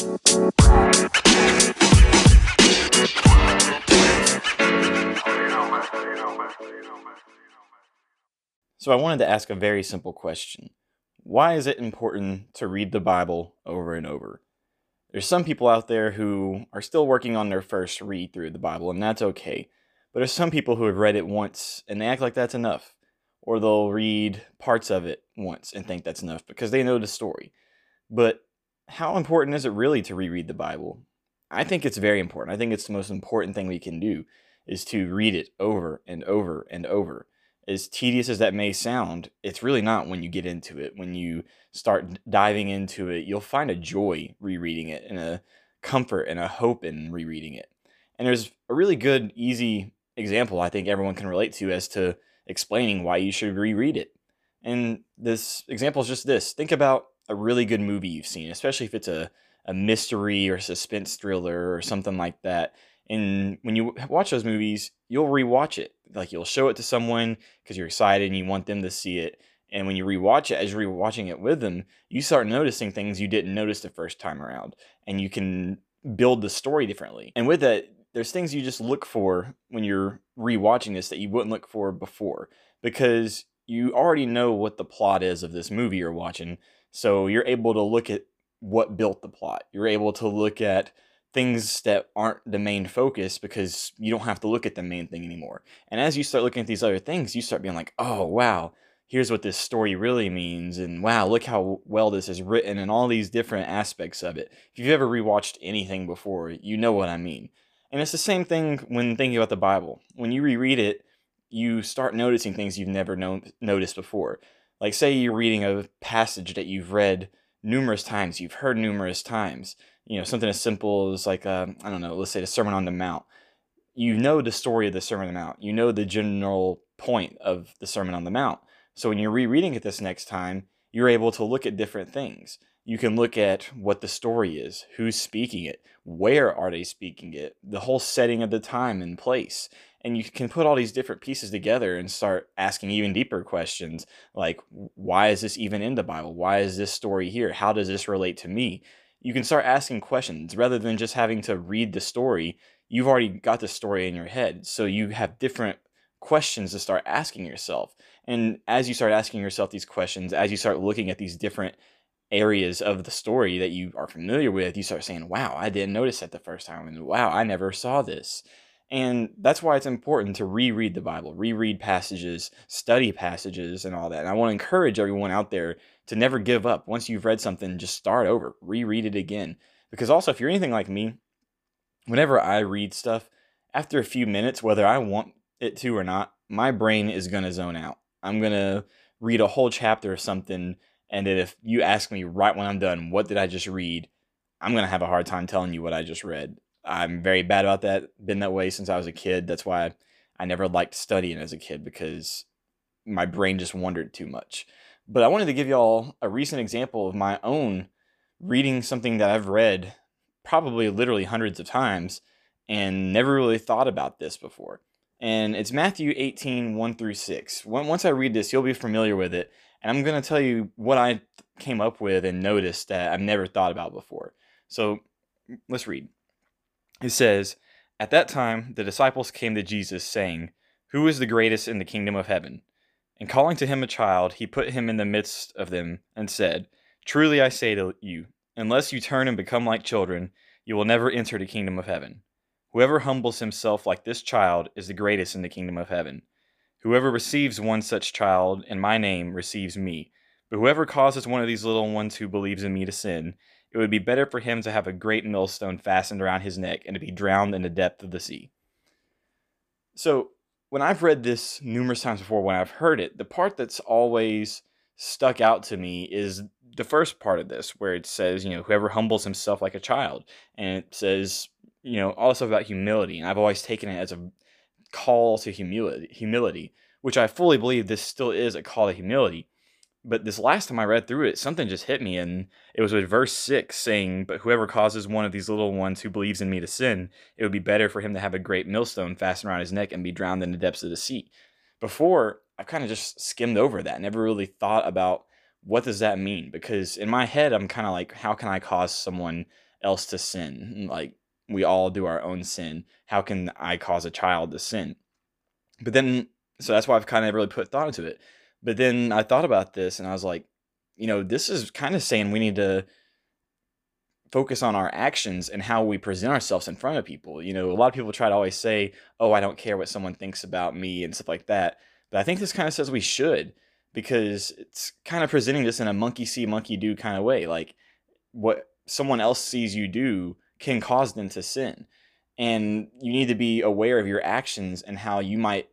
So I wanted to ask a very simple question. Why is it important to read the Bible over and over? There's some people out there who are still working on their first read through the Bible, and that's okay. But there's some people who have read it once and they act like that's enough. Or they'll read parts of it once and think that's enough because they know the story. But how important is it really to reread the Bible? I think it's very important. I think it's the most important thing we can do is to read it over and over and over as tedious as that may sound, it's really not when you get into it. When you start diving into it, you'll find a joy rereading it and a comfort and a hope in rereading it. And there's a really good, easy example I think everyone can relate to as to explaining why you should reread it. And this example is just this think about a really good movie you've seen, especially if it's a, a mystery or suspense thriller or something like that and when you watch those movies, you'll rewatch it. Like you'll show it to someone because you're excited and you want them to see it. And when you rewatch it, as you're rewatching it with them, you start noticing things you didn't notice the first time around, and you can build the story differently. And with that, there's things you just look for when you're rewatching this that you wouldn't look for before because you already know what the plot is of this movie you're watching. So you're able to look at what built the plot. You're able to look at things that aren't the main focus because you don't have to look at the main thing anymore. And as you start looking at these other things, you start being like, oh, wow, here's what this story really means. And wow, look how well this is written and all these different aspects of it. If you've ever rewatched anything before, you know what I mean. And it's the same thing when thinking about the Bible. When you reread it, you start noticing things you've never known, noticed before. Like, say you're reading a passage that you've read numerous times, you've heard numerous times you know something as simple as like uh, I don't know, let's say the Sermon on the Mount. You know the story of the Sermon on the Mount. You know the general point of the Sermon on the Mount. So when you're rereading it this next time, you're able to look at different things. You can look at what the story is, who's speaking it, where are they speaking it, the whole setting of the time and place. And you can put all these different pieces together and start asking even deeper questions like, why is this even in the Bible? Why is this story here? How does this relate to me? you can start asking questions rather than just having to read the story. You've already got the story in your head. So you have different questions to start asking yourself. And as you start asking yourself these questions, as you start looking at these different areas of the story that you are familiar with, you start saying, wow, I didn't notice that the first time. And wow, I never saw this. And that's why it's important to reread the Bible, reread passages, study passages, and all that. And I want to encourage everyone out there to never give up. Once you've read something, just start over, reread it again. Because also, if you're anything like me, whenever I read stuff, after a few minutes, whether I want it to or not, my brain is going to zone out. I'm going to read a whole chapter of something, and then if you ask me right when I'm done, what did I just read? I'm going to have a hard time telling you what I just read. I'm very bad about that. Been that way since I was a kid. That's why I never liked studying as a kid because my brain just wandered too much. But I wanted to give y'all a recent example of my own reading something that I've read probably literally hundreds of times and never really thought about this before. And it's Matthew 18, 1 through 6. Once I read this, you'll be familiar with it. And I'm going to tell you what I came up with and noticed that I've never thought about before. So let's read. It says, At that time, the disciples came to Jesus, saying, Who is the greatest in the kingdom of heaven? And calling to him a child, he put him in the midst of them and said, Truly I say to you, unless you turn and become like children, you will never enter the kingdom of heaven. Whoever humbles himself like this child is the greatest in the kingdom of heaven. Whoever receives one such child in my name receives me. But whoever causes one of these little ones who believes in me to sin, it would be better for him to have a great millstone fastened around his neck and to be drowned in the depth of the sea. So, when I've read this numerous times before, when I've heard it, the part that's always stuck out to me is the first part of this, where it says, you know, whoever humbles himself like a child, and it says, you know, all stuff about humility, and I've always taken it as a call to humility, humility, which I fully believe this still is a call to humility but this last time I read through it, something just hit me, and it was with verse 6 saying, But whoever causes one of these little ones who believes in me to sin, it would be better for him to have a great millstone fastened around his neck and be drowned in the depths of the sea. Before, I've kind of just skimmed over that, never really thought about what does that mean? Because in my head, I'm kind of like, how can I cause someone else to sin? Like we all do our own sin. How can I cause a child to sin? But then, so that's why I've kind of really put thought into it. But then I thought about this and I was like, you know, this is kind of saying we need to focus on our actions and how we present ourselves in front of people. You know, a lot of people try to always say, "Oh, I don't care what someone thinks about me" and stuff like that. But I think this kind of says we should because it's kind of presenting this in a monkey see, monkey do kind of way. Like what someone else sees you do can cause them to sin. And you need to be aware of your actions and how you might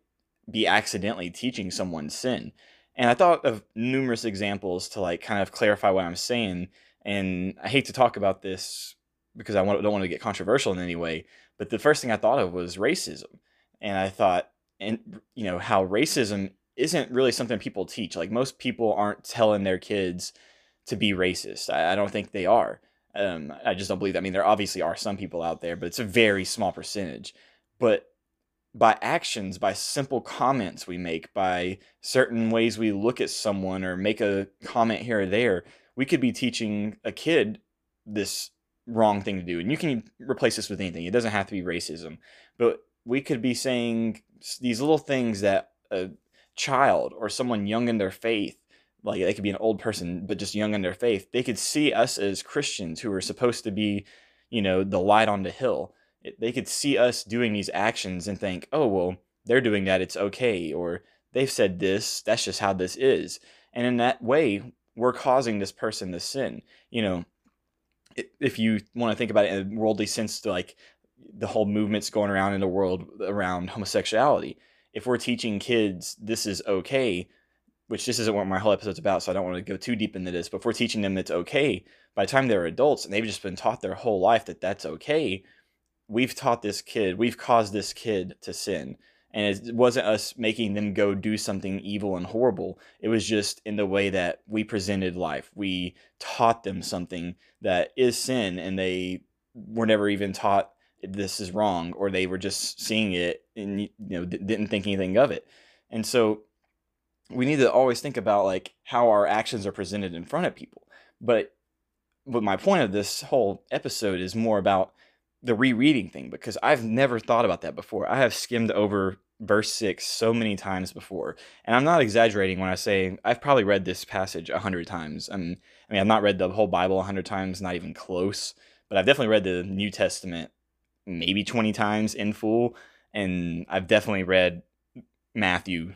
be accidentally teaching someone sin. And I thought of numerous examples to like kind of clarify what I'm saying and I hate to talk about this because I don't want to get controversial in any way, but the first thing I thought of was racism. And I thought, and you know, how racism isn't really something people teach. Like most people aren't telling their kids to be racist. I, I don't think they are. Um, I just don't believe that. I mean, there obviously are some people out there, but it's a very small percentage. But by actions, by simple comments we make, by certain ways we look at someone or make a comment here or there, we could be teaching a kid this wrong thing to do. And you can replace this with anything. It doesn't have to be racism. But we could be saying these little things that a child or someone young in their faith, like they could be an old person, but just young in their faith, they could see us as Christians who are supposed to be, you know, the light on the hill. They could see us doing these actions and think, oh, well, they're doing that. It's okay. Or they've said this. That's just how this is. And in that way, we're causing this person to sin. You know, if you want to think about it in a worldly sense, like the whole movements going around in the world around homosexuality. If we're teaching kids this is okay, which this isn't what my whole episode's about, so I don't want to go too deep into this, but if we're teaching them it's okay, by the time they're adults and they've just been taught their whole life that that's okay, we've taught this kid, we've caused this kid to sin. And it wasn't us making them go do something evil and horrible. It was just in the way that we presented life. We taught them something that is sin and they were never even taught this is wrong or they were just seeing it and you know didn't think anything of it. And so we need to always think about like how our actions are presented in front of people but but my point of this whole episode is more about the rereading thing because I've never thought about that before. I have skimmed over verse 6 so many times before. And I'm not exaggerating when I say I've probably read this passage a hundred times. And I mean, I've not read the whole Bible a hundred times, not even close, but I've definitely read the New Testament maybe 20 times in full. And I've definitely read Matthew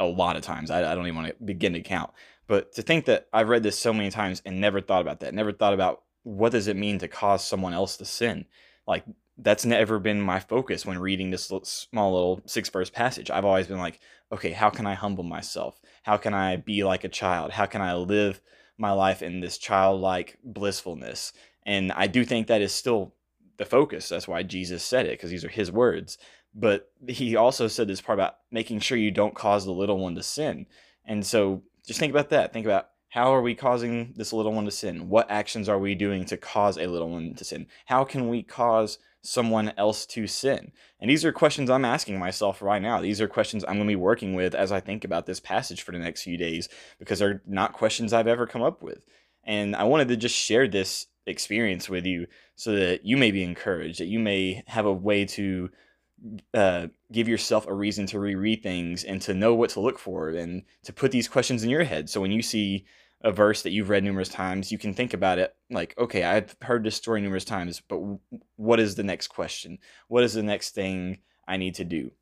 a lot of times. I, I don't even want to begin to count. But to think that I've read this so many times and never thought about that, never thought about what does it mean to cause someone else to sin? Like that's never been my focus when reading this small little six verse passage. I've always been like, okay, how can I humble myself? How can I be like a child? How can I live my life in this childlike blissfulness? And I do think that is still the focus. That's why Jesus said it, because these are his words. But he also said this part about making sure you don't cause the little one to sin. And so just think about that. Think about how are we causing this little one to sin? What actions are we doing to cause a little one to sin? How can we cause someone else to sin? And these are questions I'm asking myself right now. These are questions I'm going to be working with as I think about this passage for the next few days because they're not questions I've ever come up with. And I wanted to just share this experience with you so that you may be encouraged, that you may have a way to uh, give yourself a reason to reread things and to know what to look for and to put these questions in your head. So when you see a verse that you've read numerous times, you can think about it like, okay, I've heard this story numerous times, but what is the next question? What is the next thing I need to do?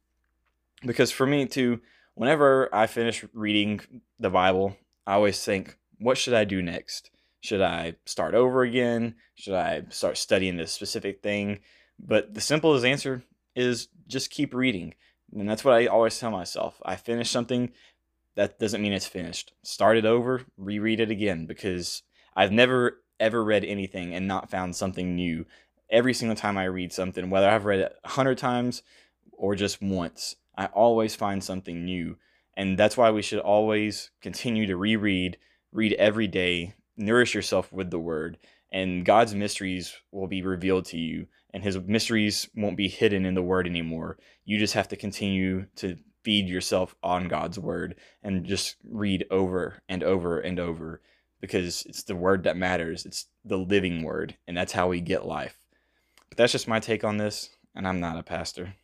Because for me, too, whenever I finish reading the Bible, I always think, what should I do next? Should I start over again? Should I start studying this specific thing? But the simplest answer is just keep reading. And that's what I always tell myself. I finish something, that doesn't mean it's finished. Start it over, reread it again because I've never ever read anything and not found something new. Every single time I read something, whether I've read it a hundred times or just once, I always find something new. And that's why we should always continue to reread, read every day, nourish yourself with the word, and God's mysteries will be revealed to you, and his mysteries won't be hidden in the word anymore. You just have to continue to feed yourself on God's word and just read over and over and over because it's the word that matters. It's the living word, and that's how we get life. But that's just my take on this, and I'm not a pastor.